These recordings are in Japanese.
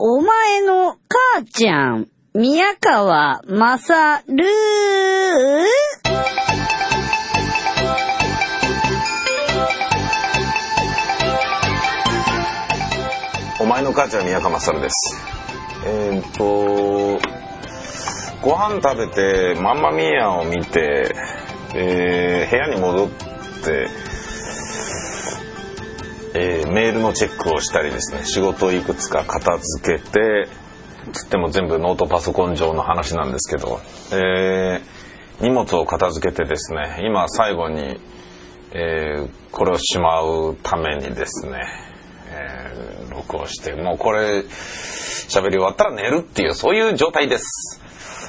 お前の母ちゃん、宮川まさるお前の母ちゃん宮川勝です。えー、っとご飯食べてマンマミーヤを見て、えー、部屋に戻って、えーメールのチェックをしたりですね仕事をいくつか片付けてつっても全部ノートパソコン上の話なんですけど、えー荷物を片付けてですね今最後に、えーこれをしまうためにですね、えー録音してもうこれ喋り終わったら寝るっていうそういう状態です。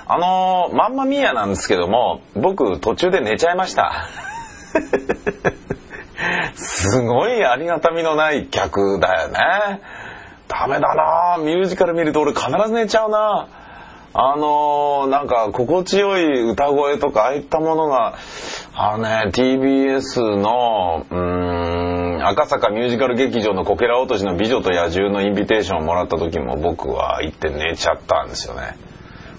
あのーまんまみーやなんですけども僕途中で寝ちゃいました。すごいありがたみのない客だよね。ダメだな。ミュージカル見ると俺必ず寝ちゃうな。あのーなんか心地よい歌声とかああいったものがあのね TBS のうーん赤坂ミュージカル劇場のこけら落としの美女と野獣のインビテーションをもらった時も僕は行って寝ちゃったんですよね。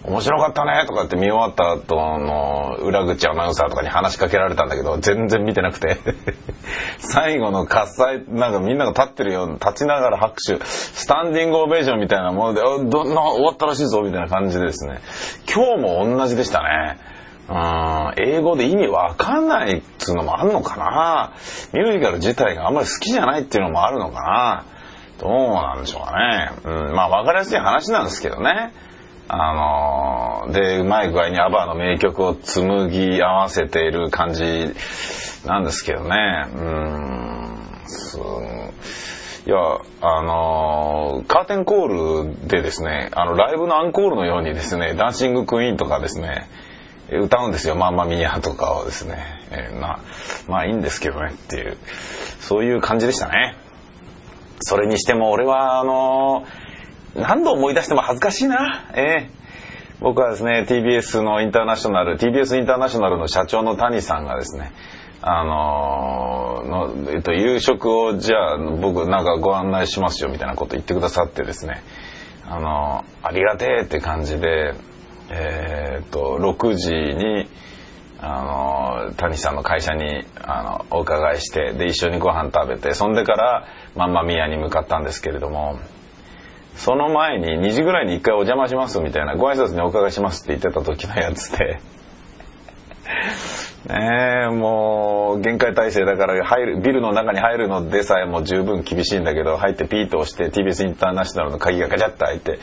面白かったねとかって見終わった後の裏口アナウンサーとかに話しかけられたんだけど全然見てなくて。最後の喝采なんかみんなが立ってるように立ちながら拍手スタンディングオベーションみたいなものでどんな終わったらしいぞみたいな感じでですね。今日も同じでしたね。うん英語で意味わかんないっつうのもあるのかな。ミュージカル自体があんまり好きじゃないっていうのもあるのかな。どうなんでしょうかね。うん、まあ分かりやすい話なんですけどね。あのーで、うまい具合にアバーの名曲を紡ぎ合わせている感じなんですけどね。うん、すいや、あのーカーテンコールでですね、あの、ライブのアンコールのようにですね、ダンシングクイーンとかですね、歌うんですよ、マンマミーとかをですね。えーまあ、まあいいんですけどねっていう、そういう感じでしたね。それにしても俺は、あのー何度思い出しても恥ずかしいな。ええ僕はですね、TBS のインターナショナル、TBS インターナショナルの社長の谷さんがですね、あのーの、えっと、夕食をじゃあ僕なんかご案内しますよみたいなこと言ってくださってですね、あのーありがてえって感じで、えっと、6時に、あの谷さんの会社にあのお伺いしてで一緒にご飯食べてそんでからマンマミヤに向かったんですけれどもその前に2時ぐらいに1回お邪魔しますみたいなご挨拶にお伺いしますって言ってた時のやつで ねえもう限界体制だから入るビルの中に入るのでさえも十分厳しいんだけど入ってピーッと押して TBS インターナショナルの鍵がガチャッと開いて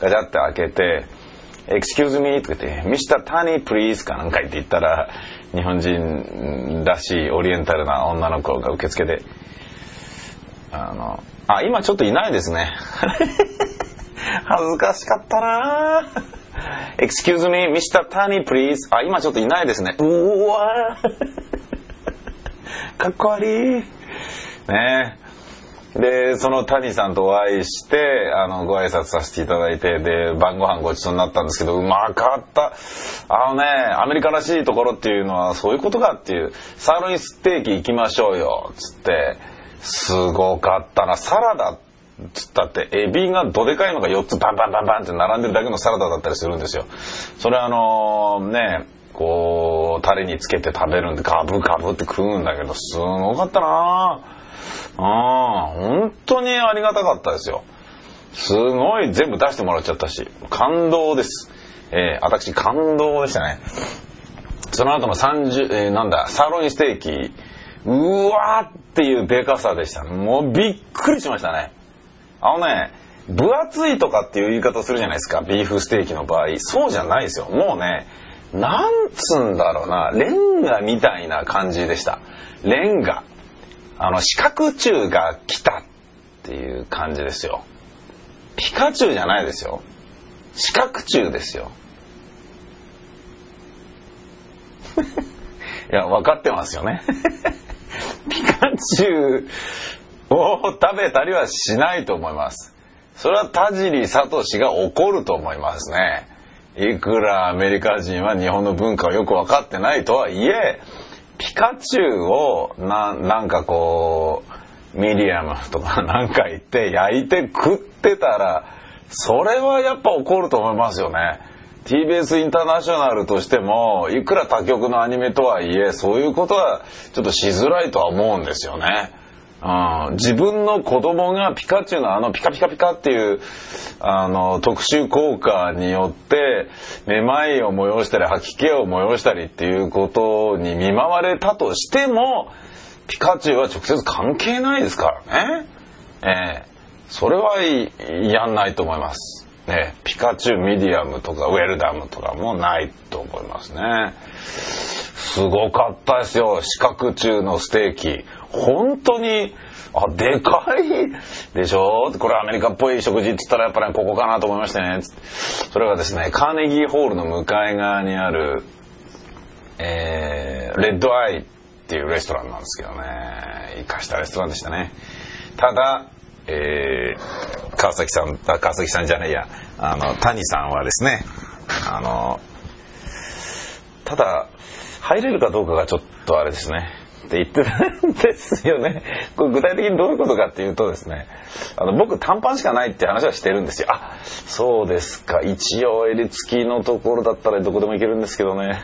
ガチャッと開けて「Excuse me」とか言って「Mr. Tani please」かなんか言って言ったら日本人らしいオリエンタルな女の子が受付であのあ今ちょっといないですね 恥ずかしかったなぁ Excuse me, Mr. Tani, please. あ、今ちょっといないですね。うわ かっこ悪い。ねで、その谷さんとお会いして、あの、ご挨拶させていただいて、で、晩ご飯ごちそうになったんですけど、うまかった。あのね、アメリカらしいところっていうのはそういうことかっていう、サーロインステーキ行きましょうよ、つって、すごかったな。サラダ。っつったってエビがどでかいのが4つバンバンバンバンって並んでるだけのサラダだったりするんですよ。それあのねこうタレにつけて食べるんでガブガブって食うんだけどすごかったな。ぁあ本当にありがたかったですよ。すごい全部出してもらっちゃったし感動です。えー、私感動でしたね。その後の30、えーなんだサーロインステーキ。うわーっていうでかさでしたもうびっくりしましたねあのね、分厚いとかっていう言い方するじゃないですか、ビーフステーキの場合。そうじゃないですよ。もうね、なんつんだろうな、レンガみたいな感じでした。レンガ。あの、四角柱が来たっていう感じですよ。ピカチュウじゃないですよ。四角柱ですよ。いや、分かってますよね。ピカチュウを食べたりはしないと思います。それは田尻聡が怒ると思いますね。いくらアメリカ人は日本の文化をよく分かってないとはいえ、ピカチュウをななんかこう、ミディアムとか なんか言って焼いて食ってたら、それはやっぱ怒ると思いますよね。TBS インターナショナルとしても、いくら他局のアニメとはいえ、そういうことはちょっとしづらいとは思うんですよね。うん、自分の子供がピカチュウのあのピカピカピカっていうあの特殊効果によってめまいを催したり吐き気を催したりっていうことに見舞われたとしてもピカチュウは直接関係ないですからね。ええそれはやんないと思います。ね、ピカチュウミディアムとかウェルダムとかもないと思いますね。すごかったですよ。四角中のステーキ。本当に、あ、でかいでしょ？これアメリカっぽい食事って言ったらやっぱりここかなと思いましてね。それがですね、カーネギーホールの向かい側にある、えー、レッドアイっていうレストランなんですけどね。生かしたレストランでしたね。ただ、えー、川崎さん、川崎さんじゃないや、あの、谷さんはですね、あの、ただ、入れるかどうかがちょっとあれですね。って言ってたんですよね。これ具体的にどういうことかっていうとですね、あの僕短パンしかないって話はしてるんですよ。あ、そうですか。一応襟付きのところだったらどこでも行けるんですけどね。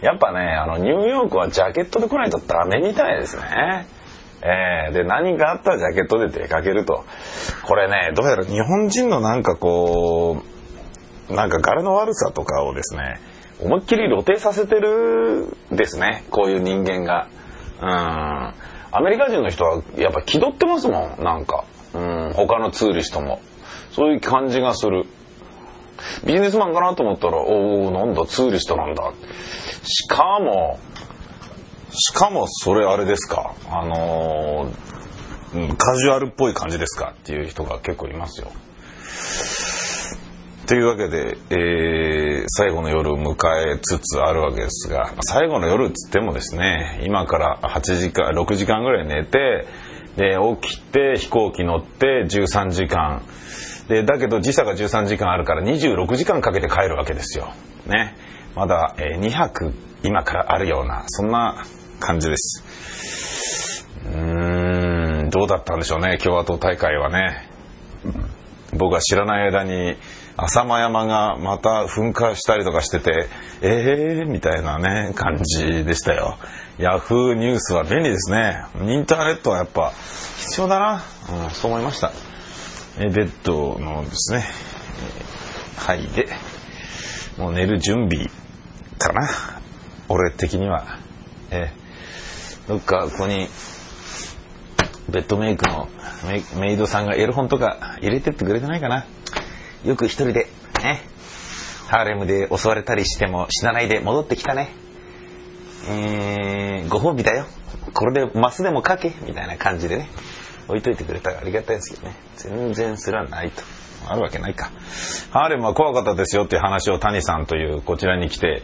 やっぱね、あのニューヨークはジャケットで来ないとダメみたいですね。えー、で何かあったらジャケットで出かけると。これね、どうやら日本人のなんかこう、なんか柄の悪さとかをですね、思いっきり露呈させてるですね、こういう人間が。うん。アメリカ人の人はやっぱ気取ってますもん、なんか。うん、他のツーリストも。そういう感じがする。ビジネスマンかなと思ったら、おおなんだ、ツーリストなんだ。しかも、しかもそれあれですか、あのー、カジュアルっぽい感じですかっていう人が結構いますよ。というわけで、えー、最後の夜を迎えつつあるわけですが、最後の夜っつってもですね、今から8時間、6時間ぐらい寝て、で、起きて飛行機乗って13時間。で、だけど時差が13時間あるから26時間かけて帰るわけですよ。ね。まだ、えー、2泊今からあるような、そんな感じです。うーん、どうだったんでしょうね、共和党大会はね。僕は知らない間に、浅間山がまた噴火したりとかしてて、えーみたいなね、感じでしたよ。ヤフーニュースは便利ですね。インターネットはやっぱ必要だな。うん、そう思いました。えベッドのですね、はいで、もう寝る準備かな。俺的には。えー、どっかここに、ベッドメイクのメイドさんがエロ本とか入れてってくれてないかな。よく一人で、ね、ハーレムで襲われたりしても死なないで戻ってきたね。えー、ご褒美だよ。これでマスでもかけみたいな感じでね、置いといてくれたらありがたいですけどね。全然すらないと。あるわけないか。ハーレムは怖かったですよっていう話を谷さんというこちらに来て、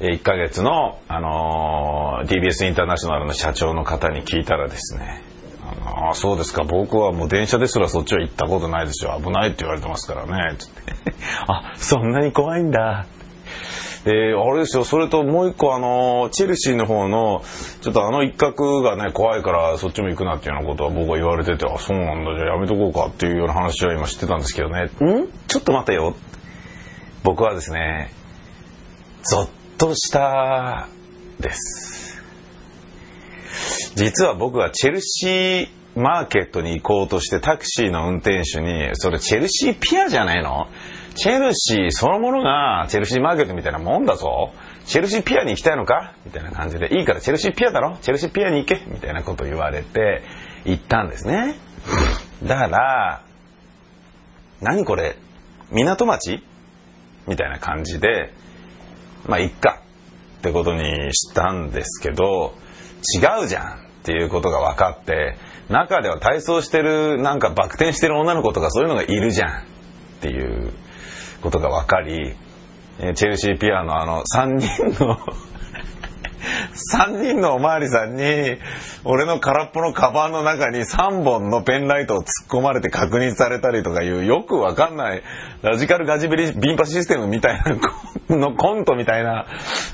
1ヶ月の、あのー、TBS インターナショナルの社長の方に聞いたらですね、ああ、そうですか。僕はもう電車ですらそっちは行ったことないですよ。危ないって言われてますからね。つって あ、そんなに怖いんだ。で、あれですよ。それともう一個あの、チェルシーの方の、ちょっとあの一角がね、怖いからそっちも行くなっていうようなことは僕は言われてて、あ、そうなんだ。じゃあやめとこうかっていうような話は今知ってたんですけどね。んちょっと待てよ。僕はですね、ゾッとしたです。実は僕はチェルシーマーケットに行こうとしてタクシーの運転手に、それチェルシーピアじゃないの？チェルシーそのものがチェルシーマーケットみたいなもんだぞ。チェルシーピアに行きたいのか？みたいな感じで、いいからチェルシーピアだろ？チェルシーピアに行け？みたいなこと言われて行ったんですね。だから、何これ？港町？みたいな感じで、まあ、いっか。ってことにしたんですけど、違うじゃん！っていうことが分かって、中では体操してる、なんかバク転してる女の子とかそういうのがいるじゃん！っていうことが分かり、えチェルシーピアのあの3人の 3人のおまわりさんに、俺の空っぽのカバンの中に3本のペンライトを突っ込まれて確認されたりとかいう、よくわかんない、ラジカルガジベリビンパシステムみたいな のコントみたいな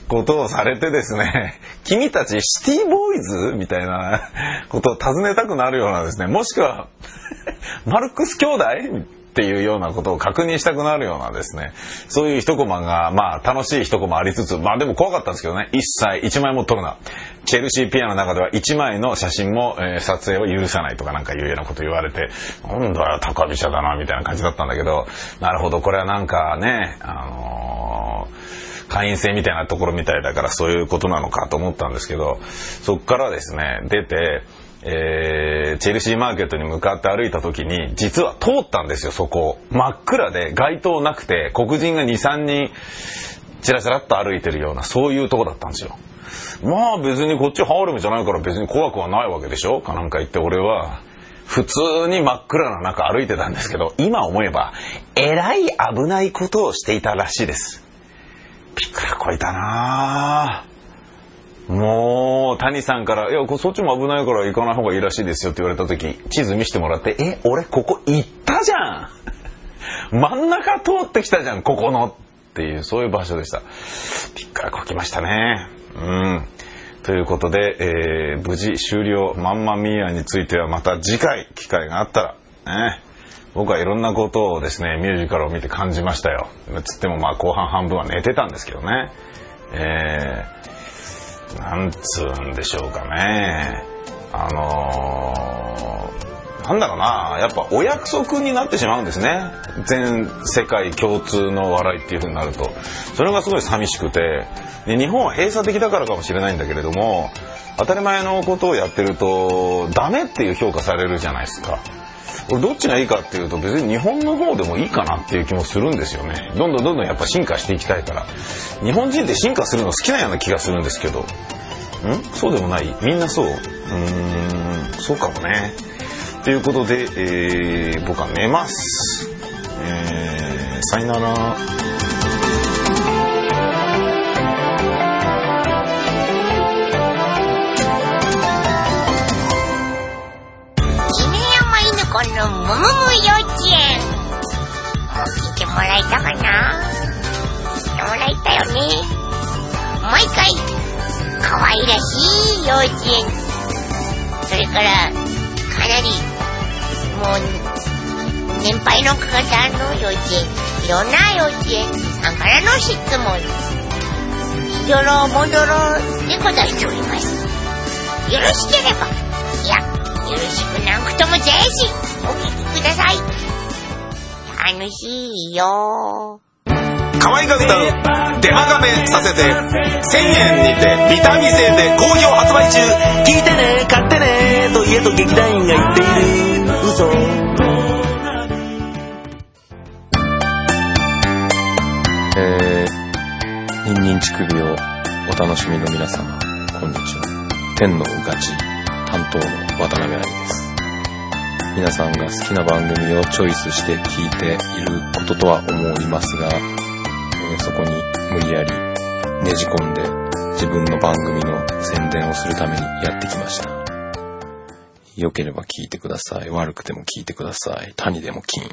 ことをされてですね、君たちシティボーイズみたいなことを尋ねたくなるようなですね、もしくは、マルクス兄弟っていうようなことを確認したくなるようなですね、そういう一コマが、まあ楽しい一コマありつつ、まあでも怖かったんですけどね、一切一枚も撮るな。チェルシーピアの中では1枚の写真も、えー、撮影を許さないとかなんかいうようなこと言われて、なんだよ、高飛車だな、みたいな感じだったんだけど、なるほど、これはなんかね、あのー、会員制みたいなところみたいだからそういうことなのかと思ったんですけど、そっからですね、出て、えー、チェルシーマーケットに向かって歩いた時に、実は通ったんですよ、そこ。真っ暗で街灯なくて、黒人が2、3人、チラチラっと歩いてるような、そういうとこだったんですよ。まあ別にこっちハーレムじゃないから別に怖くはないわけでしょ？かなんか言って俺は、普通に真っ暗な中歩いてたんですけど、今思えば、えらい危ないことをしていたらしいです。びっくらこいたなぁ。もう、谷さんから、いや、そっちも危ないから行かない方がいいらしいですよって言われた時、地図見せてもらって、え、俺ここ行ったじゃん 真ん中通ってきたじゃん、ここのっていう、そういう場所でした。びっくらこきましたね。うん。ということで、えー、無事終了、マンマミーアについてはまた次回、機会があったら、ね、僕はいろんなことをですね、ミュージカルを見て感じましたよ。つってもまあ後半半分は寝てたんですけどね。えーなんつうんでしょうかね。あのー、なんだろうな、やっぱお約束になってしまうんですね。全世界共通の笑いっていう風になると。それがすごい寂しくて、で日本は閉鎖的だからかもしれないんだけれども、当たり前のことをやってると、ダメっていう評価されるじゃないですか。俺どっちがいいかっていうと別に日本の方でもいいかなっていう気もするんですよね。どんどんどんどんやっぱ進化していきたいから。日本人って進化するの好きなような気がするんですけど。ん？そうでもない？みんなそう？うーん、そうかもね。ということで、えー、僕は寝ます。えー、さよなら。幼稚園。もう聞いてもらえたかな？聞いてもらえたよね。毎回、可愛らしい幼稚園。それから、かなり、もう、年配の方の幼稚園。いろんな幼稚園さんからの質問。しどろもどろで答えております。よろしければ、いや、よろしくなくともぜひお聞きください。楽しいよ。可愛が歌うデマガメさせて1000円にてビタミン製で好評発売中。聞いてね買ってねと家と劇団員が言っている。嘘。えー、ニンニン乳首をお楽しみの皆様こんにちは。天のガチ担当の渡辺愛です。皆さんが好きな番組をチョイスして聞いていることとは思いますが、え、そこに無理やりねじ込んで自分の番組の宣伝をするためにやってきました。良ければ聞いてください。悪くても聞いてください。谷でも金。